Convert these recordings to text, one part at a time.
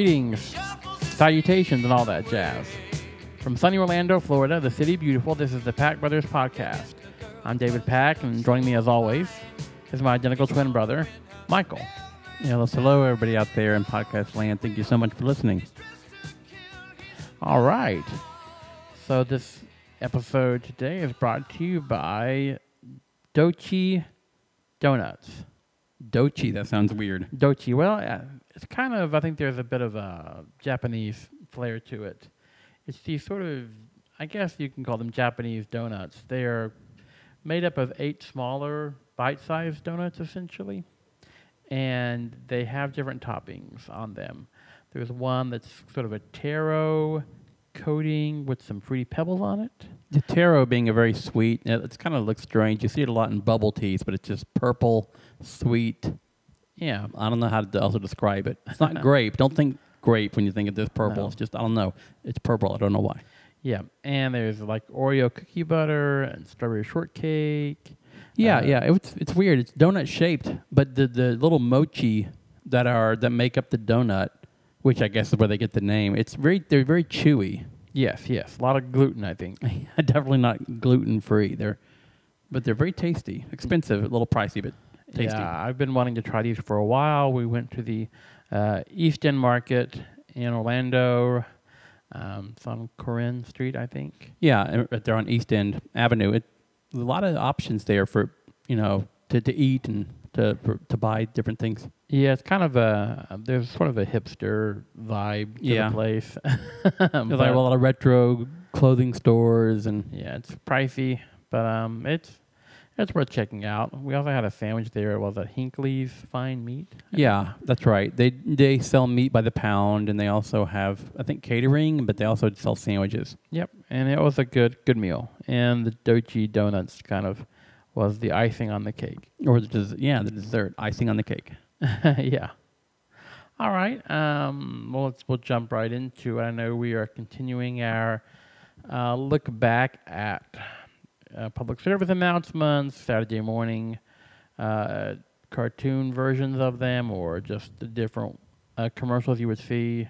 Greetings, salutations, and all that jazz. From sunny Orlando, Florida, the city beautiful, this is the Pack Brothers Podcast. I'm David Pack, and joining me as always is my identical twin brother, Michael. Yeah, let's hello, everybody out there in podcast land. Thank you so much for listening. All right. So, this episode today is brought to you by Dochi Donuts. Dochi, that sounds weird. Dochi, well, uh, it's kind of, I think there's a bit of a Japanese flair to it. It's these sort of, I guess you can call them Japanese donuts. They are made up of eight smaller, bite sized donuts, essentially. And they have different toppings on them. There's one that's sort of a taro coating with some fruity pebbles on it. The taro being a very sweet, it kind of looks strange. You see it a lot in bubble teas, but it's just purple, sweet. Yeah. I don't know how to also describe it. It's not grape. Don't think grape when you think of this purple. No. It's just I don't know. It's purple. I don't know why. Yeah. And there's like Oreo cookie butter and strawberry shortcake. Yeah, Uh, yeah. It's it's weird. It's donut shaped, but the the little mochi that are that make up the donut, which I guess is where they get the name. It's very they're very chewy. Yes, yes. A lot of gluten, I think. Definitely not gluten free. They're but they're very tasty. Expensive, a little pricey, but tasty. Yeah, I've been wanting to try these for a while. We went to the uh, East End Market in Orlando. Um, it's on Corrine Street, I think. Yeah, there on East End Avenue. It, a lot of options there for you know to, to eat and to for, to buy different things. Yeah, it's kind of a there's sort of a hipster vibe to Yeah. the place. There's like a lot of retro clothing stores and yeah, it's pricey, but um, it's it's worth checking out. We also had a sandwich there. It was at Hinckley's Fine Meat. yeah, that's right. They they sell meat by the pound and they also have I think catering, but they also sell sandwiches. Yep, and it was a good good meal. And the Dochi donuts kind of was the icing on the cake. Or the des- yeah, the dessert, icing on the cake. yeah. All right. Um, well, let's, we'll jump right into it. I know we are continuing our uh, look back at uh, public service announcements, Saturday morning uh, cartoon versions of them, or just the different uh, commercials you would see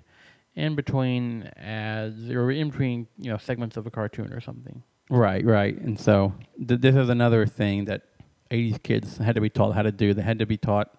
in between ads or in between you know segments of a cartoon or something. Right, right. And so th- this is another thing that 80s kids had to be taught how to do. They had to be taught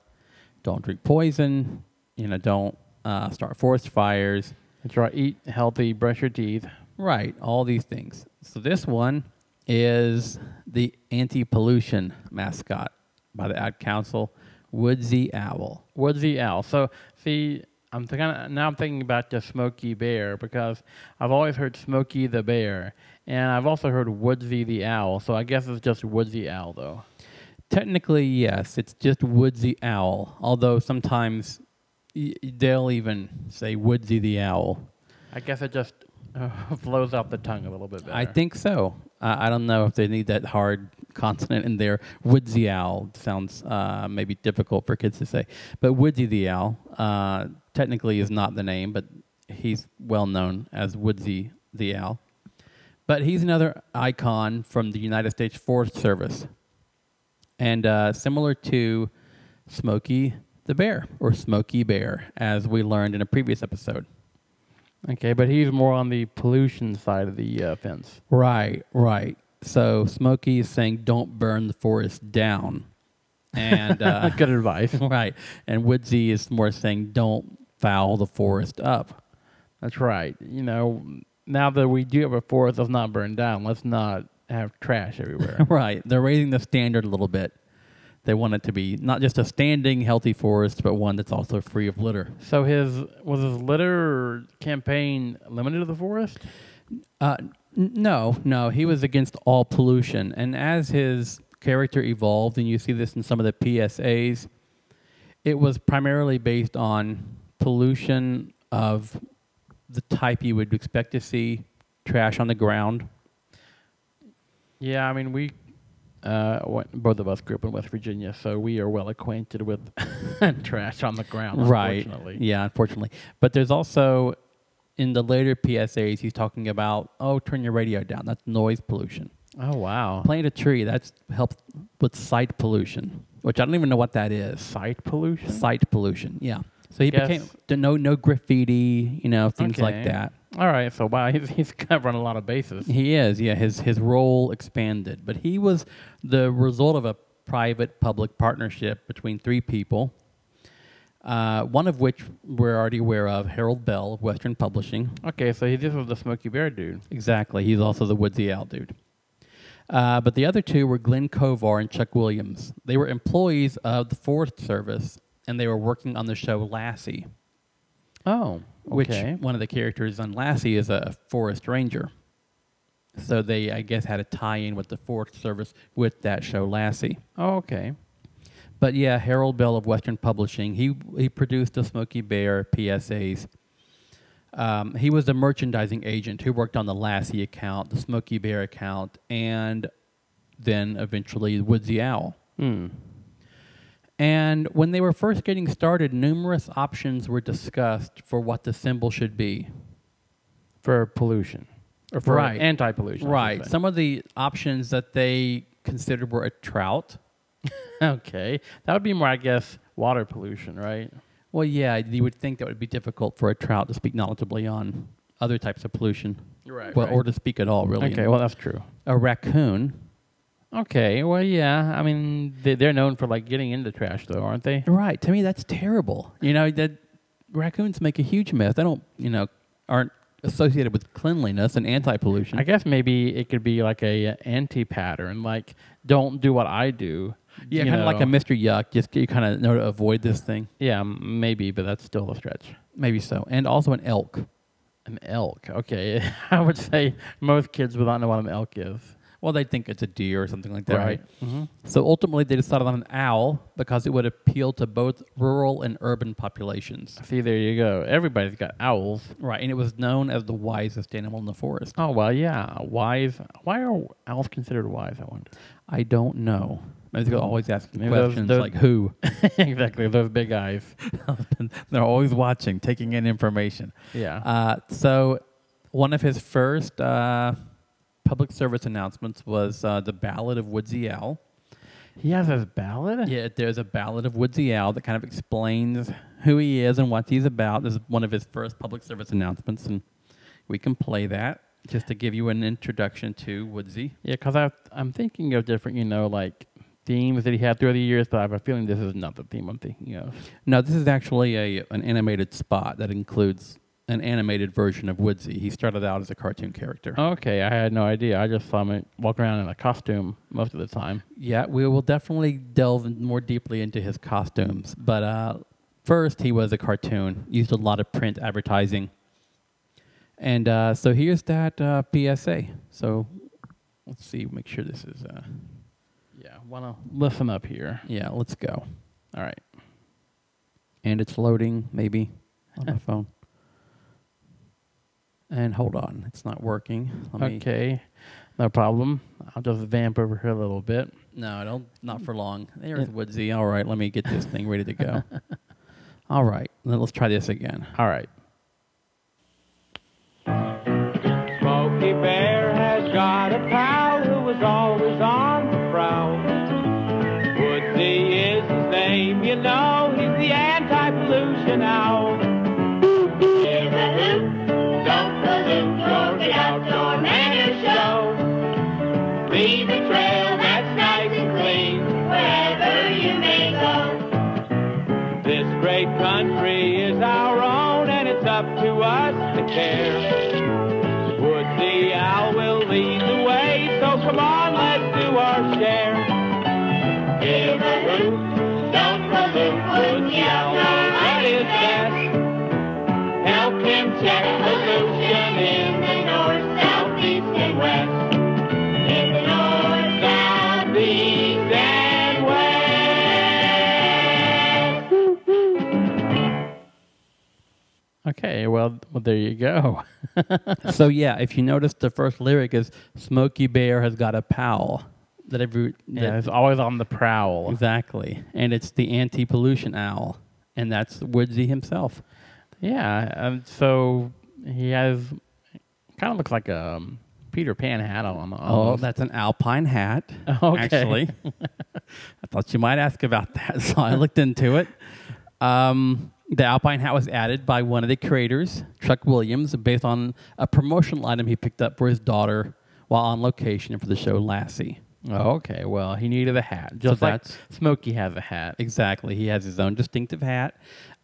don't drink poison, you know, don't uh, start forest fires. That's right. Eat healthy, brush your teeth. Right, all these things. So this one is the anti-pollution mascot by the Ad Council, Woodsy Owl. Woodsy Owl. So see, I'm thinking now. I'm thinking about the Smokey Bear because I've always heard Smokey the Bear, and I've also heard Woodsy the Owl. So I guess it's just Woodsy Owl, though. Technically, yes, it's just Woodsy Owl, although sometimes y- they'll even say Woodsy the Owl. I guess it just uh, flows off the tongue a little bit better. I think so. Uh, I don't know if they need that hard consonant in there. Woodsy owl sounds uh, maybe difficult for kids to say, but Woodsy the owl uh, technically is not the name, but he's well known as Woodsy the owl. But he's another icon from the United States Forest Service, and uh, similar to Smokey the Bear or Smokey Bear, as we learned in a previous episode. Okay, but he's more on the pollution side of the uh, fence. Right, right. So Smokey is saying, "Don't burn the forest down," and uh, Good advice. right, and Woodsy is more saying, "Don't foul the forest up." That's right. You know, now that we do have a forest that's not burned down, let's not have trash everywhere. right, they're raising the standard a little bit. They want it to be not just a standing, healthy forest, but one that's also free of litter. so his was his litter campaign limited to the forest? Uh, n- no, no, he was against all pollution. And as his character evolved, and you see this in some of the PSAs, it was primarily based on pollution of the type you would expect to see trash on the ground. Yeah, I mean we, uh, both of us grew up in West Virginia, so we are well acquainted with trash on the ground. right. Unfortunately. Yeah, unfortunately. But there's also in the later PSAs, he's talking about, oh, turn your radio down. That's noise pollution. Oh wow. Plant a tree. That's helps with sight pollution, which I don't even know what that is. Sight pollution. Sight pollution. Yeah. So he Guess- became no no graffiti, you know, things like that. All right, so wow, he's, he's covering a lot of bases. He is, yeah. His his role expanded, but he was the result of a private-public partnership between three people. Uh, one of which we're already aware of, Harold Bell of Western Publishing. Okay, so he, just was the Smokey Bear dude. Exactly, he's also the Woodsy Owl dude. Uh, but the other two were Glenn Kovar and Chuck Williams. They were employees of the Forest Service, and they were working on the show Lassie, Oh, which okay. one of the characters on Lassie is a forest ranger. So they, I guess, had a tie-in with the Forest Service with that show Lassie. Oh, okay. But yeah, Harold Bell of Western Publishing, he he produced the Smokey Bear PSAs. Um, he was the merchandising agent who worked on the Lassie account, the Smokey Bear account, and then eventually Woodsy Owl. Hmm. And when they were first getting started, numerous options were discussed for what the symbol should be. For pollution. Or for Right. anti-pollution. Right. Some of the options that they considered were a trout. okay. That would be more, I guess, water pollution, right? Well, yeah, you would think that would be difficult for a trout to speak knowledgeably on other types of pollution. Right. Well, or to speak at all, really. Okay, well, that's true. a raccoon. Okay, well, yeah. I mean, they, they're known for like getting into trash, though, aren't they? Right. To me, that's terrible. You know that raccoons make a huge mess. They don't, you know, aren't associated with cleanliness and anti-pollution. I guess maybe it could be like a uh, anti-pattern, like don't do what I do. yeah, you kind of like a know. Mr. Yuck. Just you kind of know to avoid this thing. Yeah, m- maybe, but that's still a stretch. Maybe so. And also an elk. An elk. Okay, I would say most kids would not know what an elk is. Well, they think it's a deer or something like that, right? hmm So ultimately, they decided on an owl because it would appeal to both rural and urban populations. See, there you go. Everybody's got owls. Right, and it was known as the wisest animal in the forest. Oh well, yeah. Wise. Why are owls considered wise? I wonder. I don't know. Maybe they're always asking Maybe those- questions those- like who. exactly. Those big eyes. they're always watching, taking in information. Yeah. Uh, so, one of his first uh, public service announcements was uh, the Ballad of Woodsy Owl. he has his ballad. Yeah, there's a Ballad of Woodsy Owl that kind of explains who he is and what he's about. This is one of his first public service announcements, and we can play that just to give you an introduction to Woodsy. Yeah, because I'm thinking of different, you know, like themes that he had through the years, but I have a feeling this is not the theme I'm thinking of. No, this is actually a an animated spot that includes an animated version of Woodsy. He started out as a cartoon character. Okay, I had no idea. I just saw him walk around in a costume most of the time. Yeah, we will definitely delve more deeply into his costumes. But uh, first, he was a cartoon, used a lot of print advertising. And uh, so here's that uh, PSA. So let's see, make sure this is. Uh, Yeah, want to listen up here. yeah, let's go. All right. And it's loading, maybe, on my phone. And hold on, it's not working. Let me, Okay, no problem. I'll just vamp over here a little bit. No, I don't. Not for long. There's Woodsy. All right, let me get this thing ready to go. All right, then let's try this again. All right. Smokey Bear has got a pal who is always on the prowl. Woodsy is his name, you know, he's the anti-pollution owl. Good outdoor manners show. Leave a trail that's nice and clean wherever you may go. This great country is our own, and it's up to us to care. Woodsy Owl will lead the way, so come on, let's do our share. Give a hoot, don't pollute, Woodsy Owl what is best. Help him check Okay, well, well there you go. so yeah, if you notice, the first lyric is "Smokey Bear has got a pal." That every yeah, it's always on the prowl. exactly, and it's the anti-pollution owl, and that's Woodsy himself. Yeah, um, so he has kind of looks like a um, Peter Pan hat on. Oh, that's an alpine hat. Okay. Actually, I thought you might ask about that, so I looked into it. Um, The Alpine hat was added by one of the creators, Chuck Williams, based on a promotional item he picked up for his daughter while on location for the show Lassie. Oh, okay. Well, he needed a hat, just like that's- Smokey has a hat. Exactly. He has his own distinctive hat.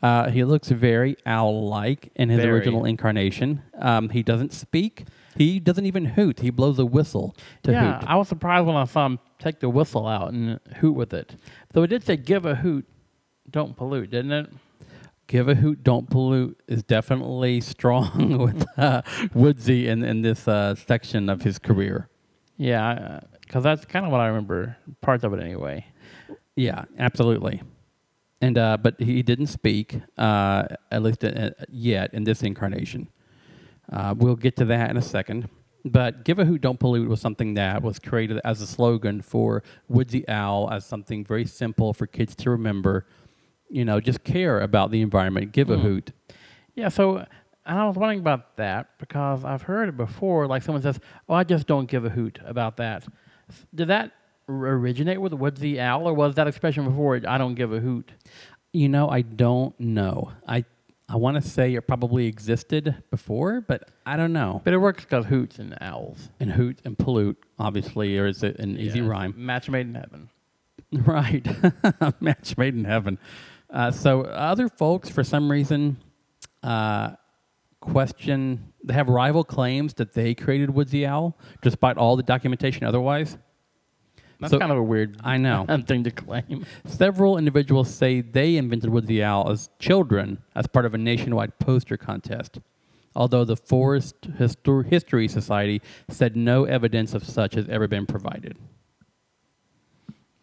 Uh, he looks very owl-like in his Very. original incarnation. Um, he doesn't speak. He doesn't even hoot. He blows a whistle to yeah, hoot. I was surprised when I saw him take the whistle out and hoot with it. Though it did say "give a hoot, don't pollute," didn't it? Give a hoot, don't pollute is definitely strong with uh, Woodsy in, in this uh, section of his career. Yeah, because that's kind of what I remember, parts of it anyway. Yeah, absolutely. And uh, but he didn't speak, uh, at least uh, yet in this incarnation. Uh, we'll get to that in a second. But "Give a Hoot, Don't Pollute" was something that was created as a slogan for Woodsy Owl, as something very simple for kids to remember. You know, just care about the environment. Give a mm-hmm. hoot. Yeah, so and I was wondering about that because I've heard it before. Like someone says, "Oh, I just don't give a hoot about that." Did that originate with Woodsy Owl, or was that expression before it? I don't give a hoot. You know, I don't know. I I want to say it probably existed before, but I don't know. But it works because hoots and owls. And hoot and pollute, obviously, or is a- an easy Yeah, it's rhyme. Match made in heaven. Right. Match made in heaven. Uh, so other folks, for some reason, uh, question, they have rival claims that they created Woodsy Owl, despite all the documentation otherwise. That's So- kind of a weird I know. thing to claim. Several individuals say they invented Woodsy Owl as children as part of a nationwide poster contest. Although the Forest Histor- History Society said no evidence of such has ever been provided.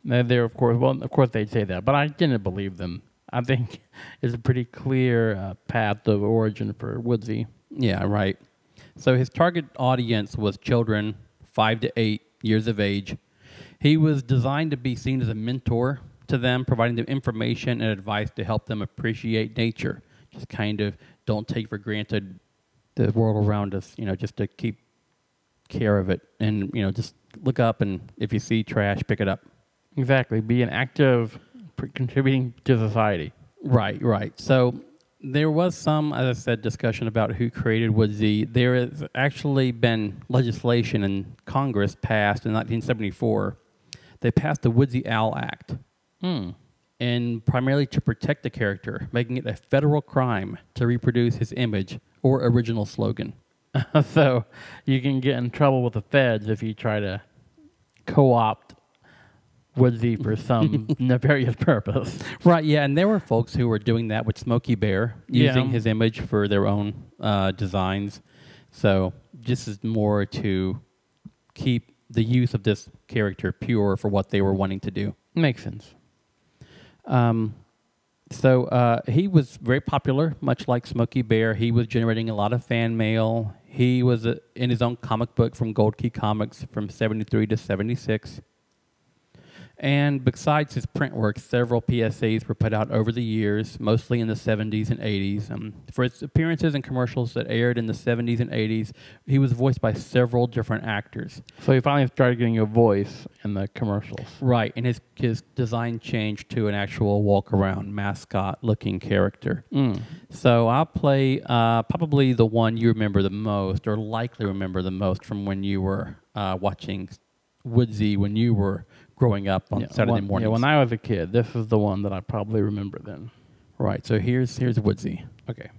Now, There, of course, well, of course they'd say that, but I didn't believe them. I think it's a pretty clear uh, path of origin for Woodsy. Yeah, right. So his target audience was children five to eight years of age. He was designed to be seen as a mentor to them, providing them information and advice to help them appreciate nature. Just kind of don't take for granted the world around us, you know, just to keep care of it. And, you know, just look up and if you see trash, pick it up. Exactly, be an active, contributing to society. Right, right. So there was some, as I said, discussion about who created Woodsy. There has actually been legislation in Congress passed in 1974. They passed the Woodsy Owl Act, Hmm. and primarily to protect the character, making it a federal crime to reproduce his image or original slogan. so you can get in trouble with the feds if you try to co-opt Woodsy for some nefarious purpose. Right, yeah, and there were folks who were doing that with Smokey Bear, Yeah. using his image for their own uh, designs. So this is more to keep the use of this character pure for what they were wanting to do. Makes sense. Um, so uh, he was very popular, much like Smokey Bear. He was generating a lot of fan mail. He was uh, in his own comic book from Gold Key Comics from 73 to 76. And besides his print work, several PSAs were put out over the years, mostly in the 70s and 80s. Um, for his appearances in commercials that aired in the 70s and 80s, he was voiced by several different actors. So he finally started getting a voice in the commercials. Right, and his his design changed to an actual walk around mascot looking character. Mm. So I'll play uh, probably the one you remember the most, or likely remember the most from when you were uh, watching Woodsy when you were growing up on Yeah, Saturday when, mornings. Yeah, when I was a kid, this is the one that I probably remember then. right. So here's here's Woodsy. Okay.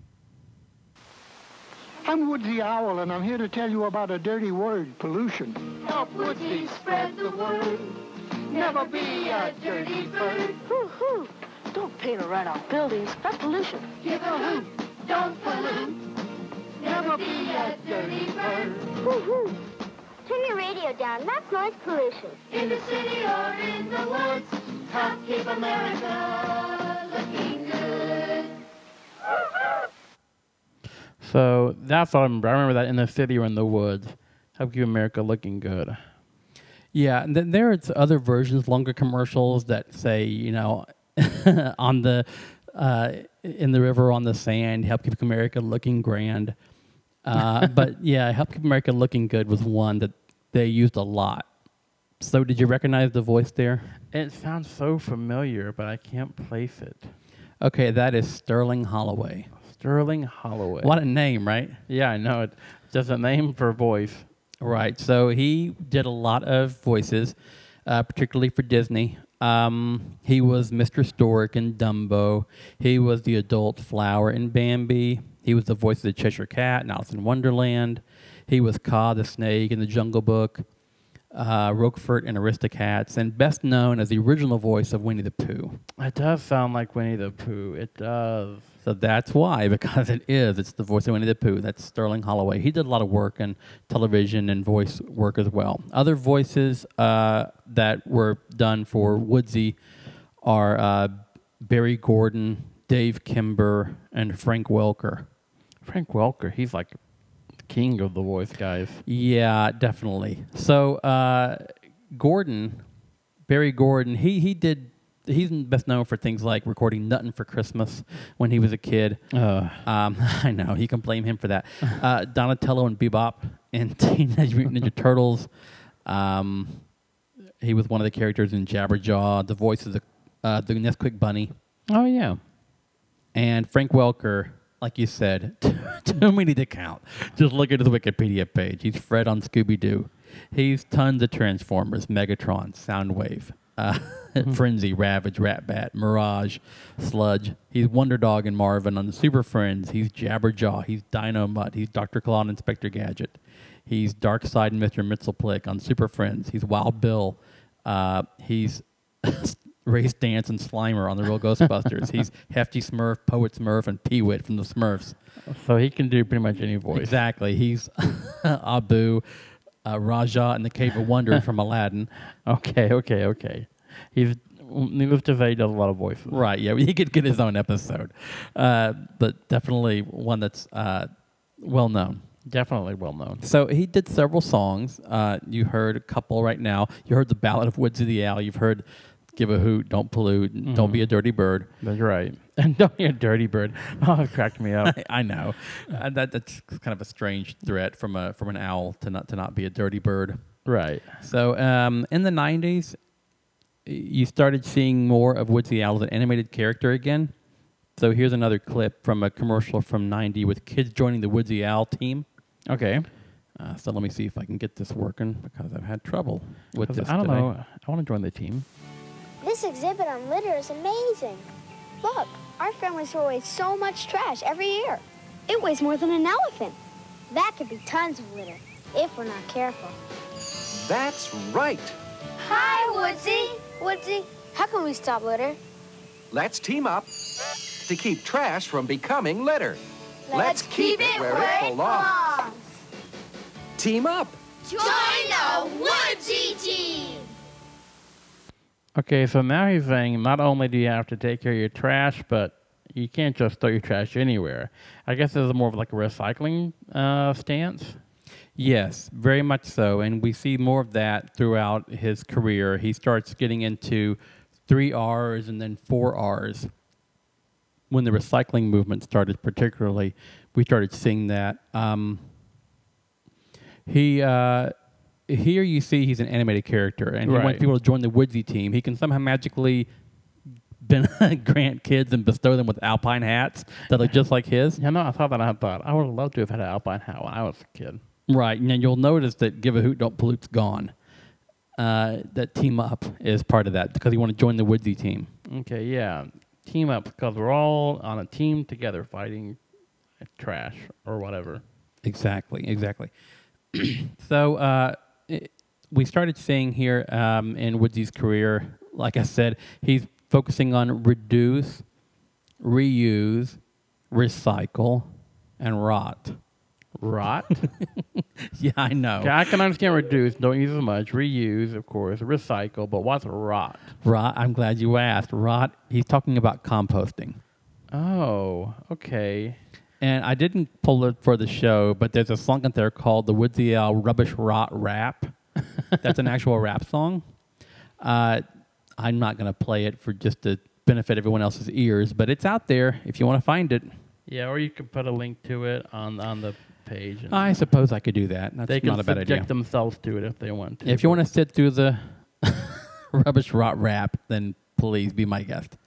I'm Woodsy Owl, and I'm here to tell you about a dirty word, pollution. Help Woodsy spread the word. Never be a dirty bird. Hoo-hoo. Don't paint or write on buildings. That's pollution. Give a hoot, don't pollute. Never be a dirty bird. Hoo-hoo. Turn your radio down. That's noise pollution. In the city or in the woods, help keep America looking good. So that's what I remember. I remember that in the city or in the woods. Help keep America looking good. Yeah, and then there's other versions, longer commercials that say, you know, on the uh, in the river on the sand, help keep America looking grand. Uh, but yeah, help keep America looking good was one that they used a lot. So did you recognize the voice there? It sounds so familiar, but I can't place it. Okay, that is Sterling Holloway. Sterling Holloway. What a name, right? Yeah, I know it. Just a name for a voice. Right. So he did a lot of voices, uh, particularly for Disney. Um, he was Mr. Stork in Dumbo. He was the adult Flower in Bambi. He was the voice of the Cheshire Cat in Alice in Wonderland. He was Kaa the Snake in the Jungle Book. Uh, Roquefort in Aristocats, and best known as the original voice of Winnie the Pooh. It does sound like Winnie the Pooh. It does. So that's why, because it is. It's the voice of Winnie the Pooh. That's Sterling Holloway. He did a lot of work in television and voice work as well. Other voices uh, that were done for Woodsy are uh, Barry Gordon, Dave Kimber, and Frank Welker. Frank Welker, he's like king of the voice guys. Yeah, definitely. So uh, Gordon, Barry Gordon, he he did. He's best known for things like recording "Nuttin' for Christmas" when he was a kid. Uh, Um, I know you can blame him for that. Uh, Donatello and Bebop and Teenage Mutant Ninja Turtles. Um, he was one of the characters in Jabberjaw, the voice of the uh, the Nesquik Bunny, oh, yeah. and Frank Welker. Like you said, too many to count. Just look at his Wikipedia page. He's Fred on Scooby Doo. He's tons of Transformers, Megatron, Soundwave, uh, Frenzy, Ravage, Ratbat, Mirage, Sludge. He's Wonder Dog and Marvin on the Super Friends. He's Jabberjaw. He's Dynomutt. He's Dr. Claw and Inspector Gadget. He's Darkseid and Mr. Mxyzptlk on Super Friends. He's Wild Bill. Uh, he's Ray Stantz and Slimer on the Real Ghostbusters. he's Hefty Smurf, Poet Smurf, and Peewit from the Smurfs. So he can do pretty much any voice. Exactly. He's Abu, uh, Rajah, and the Cave of Wonders from Aladdin. Okay, okay, okay. He's needless to say, does a lot of voices. Right. Yeah. He could get his own episode, uh, but definitely one that's uh, well known. Definitely well known. So he did several songs. Uh, you heard a couple right now. You heard the Ballad of Woodsy the Owl. You've heard "Give a Hoot," "Don't Pollute," and "Don't Be a Dirty Bird." That's right. And don't be a dirty bird. Oh, it cracked me up. I know uh, that that's kind of a strange threat from a from an owl to not to not be a dirty bird. right. So um, in the '90s, you started seeing more of Woodsy Owl as an animated character again. So here's another clip from a commercial from '90 with kids joining the Woodsy Owl team. Okay. Uh, so let me see if I can get this working because I've had trouble with this. I don't today. know. I want to join the team. This exhibit on litter is amazing. Look, our family throws away so much trash every year. It weighs more than an elephant. That could be tons of litter if we're not careful. That's right. Hi, Woodsy. Woodsy, how can we stop litter? Let's team up to keep trash from becoming litter. Let's keep it where it belongs. Team up. Join the Woodsy team. Okay, so now he's saying not only do you have to take care of your trash, but you can't just throw your trash anywhere. I guess this is more of like a recycling uh, stance. Yes, very much so. And we see more of that throughout his career. He starts getting into three R's and then four R's. When the recycling movement started, particularly, we started seeing that. Um, he uh, here you see he's an animated character, and he wants people to join the Woodsy team. He can somehow magically grant kids and bestow them with alpine hats that look just like his. Yeah, no, I thought that. I thought I would have loved to have had an alpine hat when I was a kid. Right, and you'll notice that "Give a Hoot, Don't Pollute's gone. Uh, that team up is part of that because you want to join the Woodsy team. Okay, yeah, team up because we're all on a team together fighting trash or whatever. Exactly, exactly. so uh, we started seeing here um, in Woodsy's career, like I said, he's focusing on reduce, reuse, recycle, and rot. Rot. Yeah, I know. okay, I can understand reduce, don't use as much. Reuse, of course. Recycle, but what's rot? Rot. I'm glad you asked. Rot. He's talking about composting. Oh, okay. And I didn't pull it for the show, but there's a song out there called the Woodsy Owl Rubbish Rot Rap. That's an actual rap song. Uh, I'm not going to play it for just to benefit everyone else's ears, but it's out there if you want to find it. Yeah, or you could put a link to it on on the page. And I suppose I could do that. That's they can not a bad subject idea. themselves to it if they want to. If you want to sit through the rubbish rot rap, then please be my guest.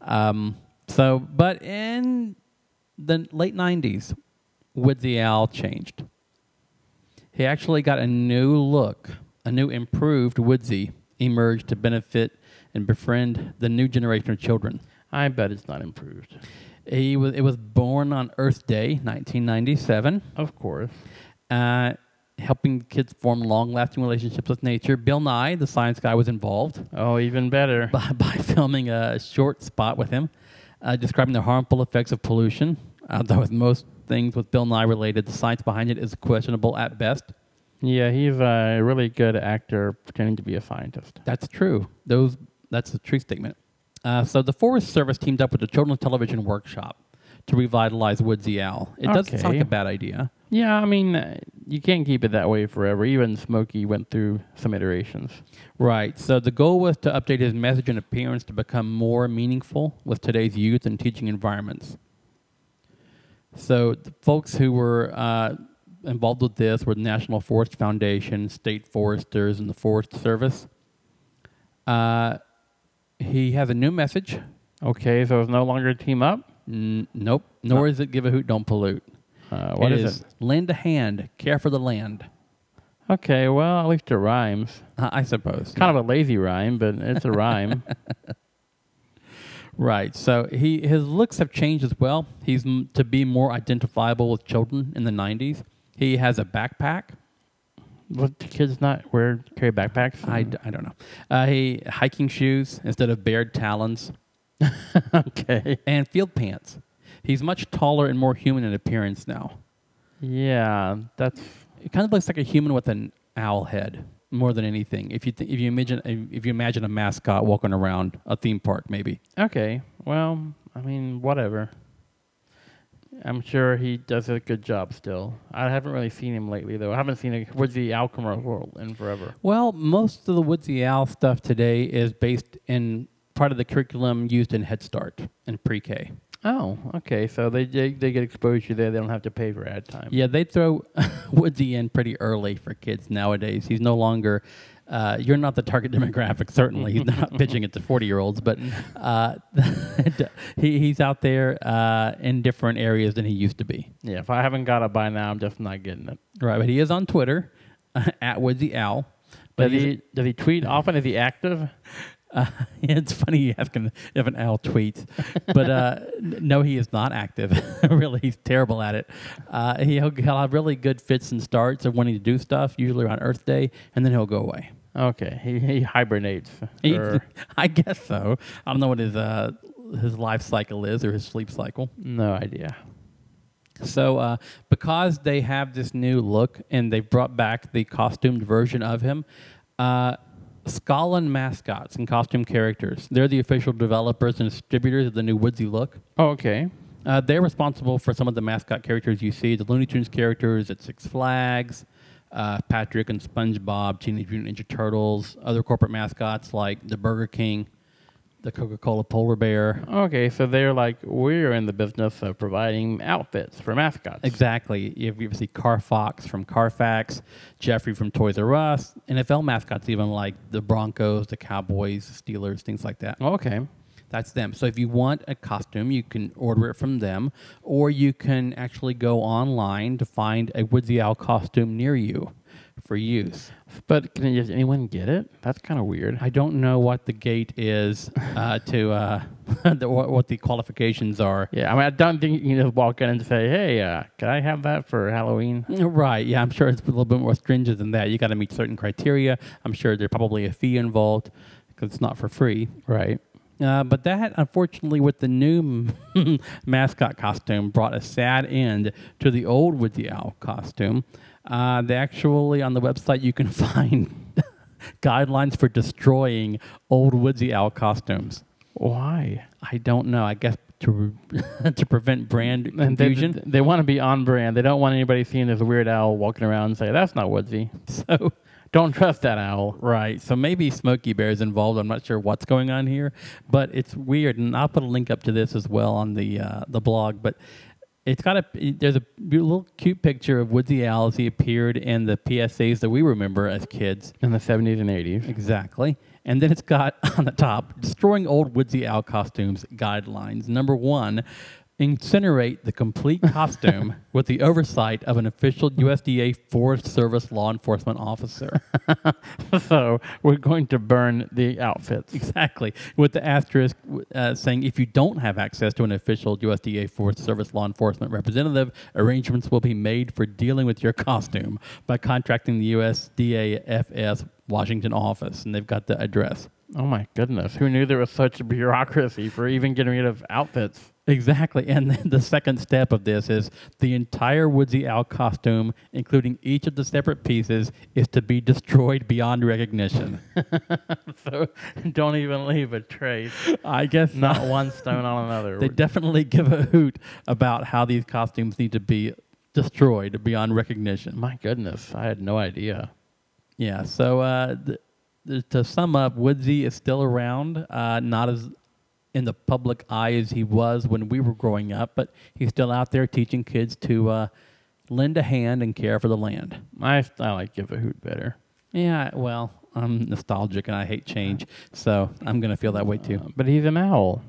Um, So, but in the late 90s, Woodsy Owl changed. He actually got a new look, a new improved Woodsy emerged to benefit and befriend the new generation of children. I bet it's not improved. He was, it was born on Earth Day, 1997, Of course. uh, helping kids form long-lasting relationships with nature. Bill Nye, the science guy, was involved Oh, even better. by, by filming a short spot with him, uh, describing the harmful effects of pollution. Although with most things with Bill Nye related, the science behind it is questionable at best. Yeah, he's a really good actor pretending to be a scientist. That's true. Those that's a true statement. Uh, so the Forest Service teamed up with the Children's Television Workshop to revitalize Woodsy Owl. It doesn't sound like Okay. a bad idea. Yeah, I mean, uh, you can't keep it that way forever. Even Smokey went through some iterations. Right. So the goal was to update his message and appearance to become more meaningful with today's youth and teaching environments. So the folks who were uh, involved with this were the National Forest Foundation, state foresters, and the Forest Service. Uh, he has a new message. Okay, so it's no longer team up. N- nope. Nor is it give a hoot, don't pollute. Uh, what is, it? Lend a hand, care for the land. Okay, well, at least it rhymes. Uh, I suppose. Kind of a lazy rhyme, but it's a rhyme. Right. So he his looks have changed as well. He's m- to be more identifiable with children in the 90s. He has a backpack. What do kids not wear carry backpacks? I, d- I don't know. Uh, he hiking shoes instead of bared talons okay. and field pants. He's much taller and more human in appearance now. Yeah, that's It kind of looks like a human with an owl head more than anything. If you th- if you imagine if you imagine a mascot walking around a theme park, maybe. okay. Well, I mean, whatever. I'm sure he does a good job still. I haven't really seen him lately, though. I haven't seen a Woodsy Owl commercial in forever. Well, most of the Woodsy Owl stuff today is based in part of the curriculum used in Head Start and pre-K. Oh, okay. So they, they they get exposure there. They don't have to pay for ad time. Yeah, they throw Woodsy in pretty early for kids nowadays. He's no longer. Uh, you're not the target demographic, certainly. He's not pitching it to 40 year olds, but uh, he, he's out there uh, in different areas than he used to be. Yeah. If I haven't got it by now, I'm just not getting it. Right, but he is on Twitter at Woodsy Owl. But Does he does he tweet often? Is he active? Uh, it's funny you have, if an owl tweet, but uh, no, he is not active. really, he's terrible at it. Uh, he'll, he'll have really good fits and starts of wanting to do stuff, usually around Earth Day, and then he'll go away. Okay. He he hibernates. He- I guess so. I don't know what his uh, his life cycle is or his sleep cycle. no idea. So, uh, because they have this new look and they brought back the costumed version of him, uh, Scollon mascots and costume characters, they're the official developers and distributors of the new Woodsy look. Oh, okay. Uh, they're responsible for some of the mascot characters you see, the Looney Tunes characters at Six Flags, uh, Patrick and SpongeBob, Teenage Mutant Ninja Turtles, other corporate mascots like the Burger King, the Coca-Cola Polar Bear. Okay, so they're like we're in the business of providing outfits for mascots. Exactly. You you see Carfox from Carfax, Geoffrey from Toys R Us, NFL mascots even like the Broncos, the Cowboys, the Steelers, things like that. Okay. That's them. So if you want a costume, you can order it from them, or you can actually go online to find a Woodsy Owl costume near you for use. But can just anyone get it? That's kind of weird. I don't know what the gate is uh, to uh, the, what, what the qualifications are. Yeah, I mean, I don't think you can just walk in and say, "Hey, uh, can I have that for Halloween?" Right. Yeah, I'm sure it's a little bit more stringent than that. You got to meet certain criteria. I'm sure there's probably a fee involved because it's not for free. Right. Uh, but that, unfortunately, with the new mascot costume, brought a sad end to the old Woodsy Owl costume. Uh, they actually, on the website, you can find guidelines for destroying old Woodsy Owl costumes. Why? I don't know. I guess to to prevent brand And they, confusion. they, want to be on brand. They don't want anybody seeing this weird owl walking around and say, "That's not Woodsy." so Don't trust that owl. Right. So maybe Smokey Bear is involved. I'm not sure what's going on here, but it's weird. And I'll put a link up to this as well on the uh, the blog. But It's got a there's a little cute picture of Woodsy Owl as he appeared in the PSAs that we remember as kids. In the 70s and 80s. Exactly. And then it's got on the top destroying old Woodsy Owl costumes guidelines. Number one, incinerate the complete costume with the oversight of an official USDA Forest Service law enforcement officer. so we're going to burn the outfits. exactly. With the asterisk uh, saying if you don't have access to an official USDA Forest Service law enforcement representative, arrangements will be made for dealing with your costume by contracting the USDA FS Washington office. And they've got the address. Oh my goodness. Who knew there was such a bureaucracy for even getting rid of outfits? Exactly. And then the second step of this is the entire Woodsy Owl costume, including each of the separate pieces, is to be destroyed beyond recognition. So don't even leave a trace. I guess Not one stone on another. They definitely give a hoot about how these costumes need to be destroyed beyond recognition. my goodness. I had no idea. Yeah. So uh, th- to sum up, Woodsy is still around, uh, not as in the public eye as he was when we were growing up, but he's still out there teaching kids to uh, lend a hand and care for the land. I, I like Give a Hoot better. Yeah. Well, I'm nostalgic and I hate change, so I'm gonna feel that way too. Uh, but he's an owl.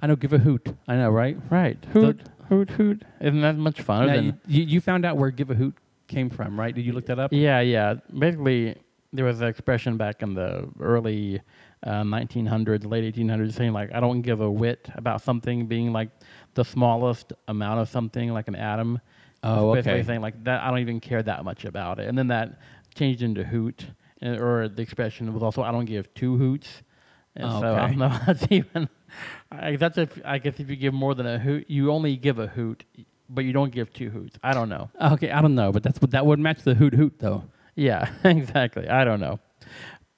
I know. Give a hoot. I know, right? Right. Hoot, hoot, hoot. Isn't that much fun? Now, you you found out where give a hoot came from, right? Did you look that up? Yeah, yeah. Basically, there was an expression back in the early uh, 1900s, late 1800s, saying like, "I don't give a whit about something being like the smallest amount of something, like an atom." Oh, Basically okay. saying like that, I don't even care that much about it. And then that changed into hoot, and, or the expression was also, "I don't give two hoots." And Oh, so I don't know. That's even. I, that's if I guess if you give more than a hoot, you only give a hoot, but you don't give two hoots. I don't know. Okay, I don't know, but that's what that would match the hoot hoot though. Yeah, exactly. I don't know.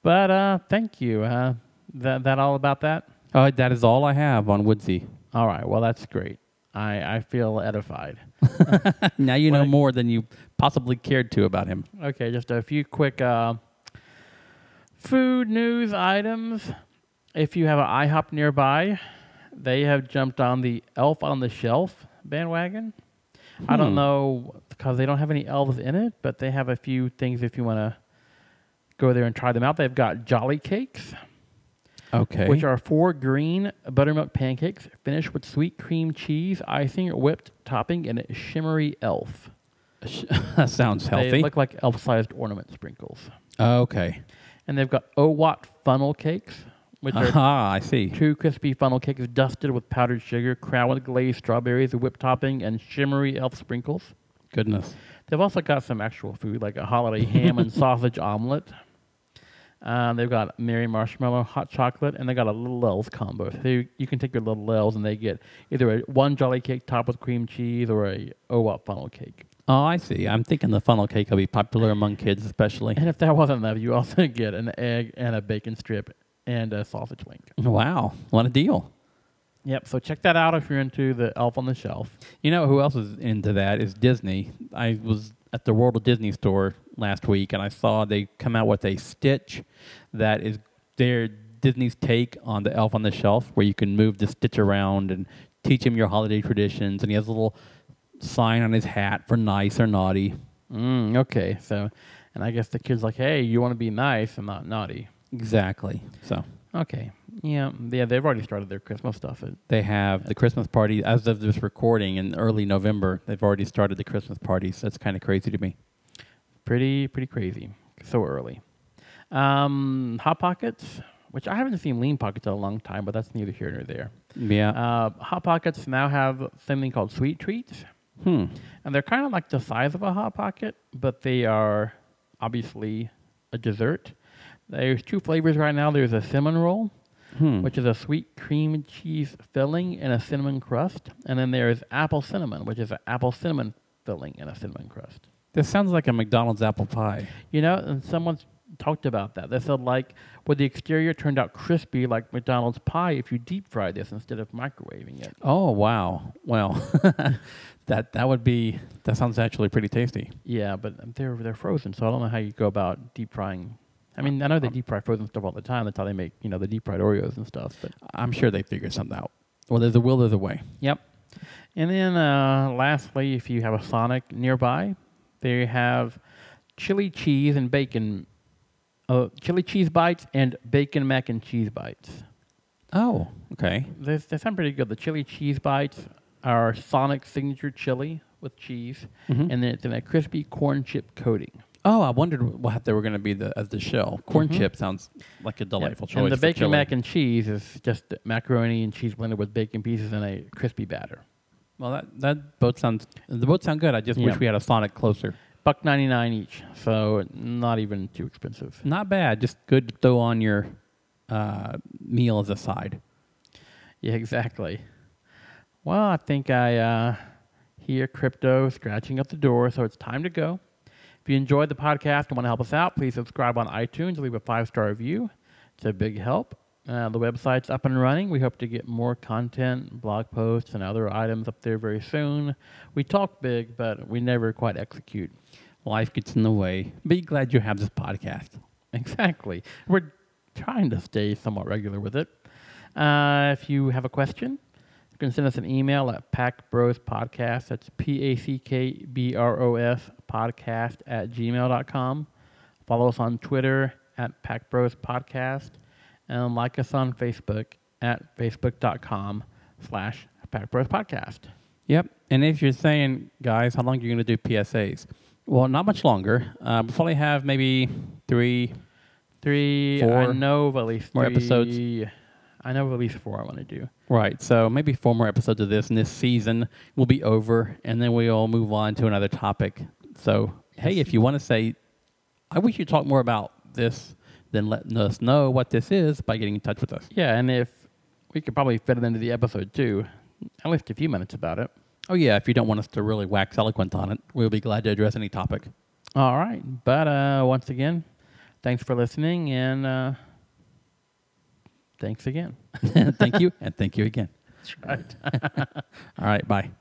But uh, thank you. Uh, that that all about that? Uh, that is all I have on Woodsy. All right. Well, that's great. I, I feel edified. now you know Well- more than you possibly cared to about him. Okay, just a few quick uh, food news items. If you have an IHOP nearby, they have jumped on the Elf on the Shelf bandwagon. I don't Hmm. know because they don't have any elves in it, but they have a few things if you want to go there and try them out. They've got Jolly Cakes. Okay. which are four green buttermilk pancakes finished with sweet cream cheese, icing, whipped topping, and a shimmery elf. that sounds healthy. They look like elf-sized ornament sprinkles. Oh, okay. And they've got Owat funnel cakes, which are I see. two crispy funnel cakes dusted with powdered sugar, crowned with glazed strawberries, whipped topping, and shimmery elf sprinkles. Goodness. They've also got some actual food, like a holiday ham and sausage omelet. Um, they've got Merry Marshmallow hot chocolate, and they got a little elves combo. So you, you can take your little elves, and they get either a one jolly cake topped with cream cheese or a OWAP funnel cake. Oh, I see. I'm thinking the funnel cake will be popular among kids, especially. And if that wasn't enough, you also get an egg and a bacon strip and a sausage link. Wow, what a deal! Yep. So check that out if you're into the Elf on the Shelf. You know who else is into that is Disney. I was at the World of Disney store last week, and I saw they come out with a Stitch that is their Disney's take on the Elf on the Shelf, where you can move the Stitch around and teach him your holiday traditions. And he has a little sign on his hat for nice or naughty. Mm, okay. So, and I guess the kid's like, hey, you want to be nice and not naughty. Exactly. So Okay. Yeah. Yeah. They've already started their Christmas stuff. They have the Christmas party as of this recording in early November. They've already started the Christmas parties. That's kind of crazy to me. pretty pretty crazy. So early. Um, Hot Pockets, which I haven't seen Lean Pockets in a long time, but that's neither here nor there. Yeah. Uh, Hot Pockets now have something called Sweet Treats, hmm. and they're kind of like the size of a Hot Pocket, but they are obviously a dessert. There's two flavors right now. There's a cinnamon roll, Hmm. which is a sweet cream cheese filling and a cinnamon crust, and then there's apple cinnamon, which is an apple cinnamon filling and a cinnamon crust. This sounds like a McDonald's apple pie. You know, and someone's talked about that. They said like, would the exterior turned out crispy like McDonald's pie if you deep fried this instead of microwaving it? Oh wow! Well, that that would be that sounds actually pretty tasty. Yeah, but they're they're frozen, so I don't know how you go about deep frying. I mean, I know they deep fry frozen stuff all the time. That's how they make you know the deep fried Oreos and stuff. But I'm sure they figure something out. Well, there's a will, there's a way. yep. And then uh, lastly, if you have a Sonic nearby, they have chili cheese and bacon, uh, chili cheese bites and bacon mac and cheese bites. Oh, okay. They, they sound pretty good. The chili cheese bites are Sonic signature chili with cheese, Mhm. and then it's in a crispy corn chip coating. Oh, I wondered what they were going to be the, as the shell. Corn Mhm. chip sounds like a delightful Yeah, choice. And the bacon mac and cheese is just macaroni and cheese blended with bacon pieces in a crispy batter. Well, that that both sounds the both sound good. I just Yeah. wish we had a Sonic closer. Buck ninety nine each, so not even too expensive. Not bad. Just good to throw on your uh, meal as a side. Yeah, exactly. Well, I think I uh, hear crypto scratching at the door, so it's time to go. If you enjoyed the podcast and want to help us out, please subscribe on iTunes. Leave a five star review. It's a big help. Uh, the website's up and running. We hope to get more content, blog posts, and other items up there very soon. We talk big, but we never quite execute. Life gets in the way. Be glad you have this podcast. Exactly. We're trying to stay somewhat regular with it. Uh, if you have a question, can send us an email at Pack Bros Podcast. That's P A C K B R O S podcast at gmail.com. Follow us on Twitter at Pack Bros Podcast and like us on Facebook at facebook.com slash Pack Bros Podcast. Yep. And if you're saying, guys, how long are you going to do PSAs? Well, not much longer. Uh, we'll probably have maybe three. Three, I Four know of at least more episodes. I know at least four I want to do. Right. So maybe four more episodes of this, and this season will be over, and then we'll move on to another topic. So, hey, if you want to say, I wish you'd talk more about this, then let us know what this is by getting in touch with us. Yeah, and if we could probably fit it into the episode too, at least a few minutes about it. Oh, yeah. If you don't want us to really wax eloquent on it, we'll be glad to address any topic. All right, but uh, once again, thanks for listening, and uh, thanks again. thank you, and thank you again. That's right. All right. Bye.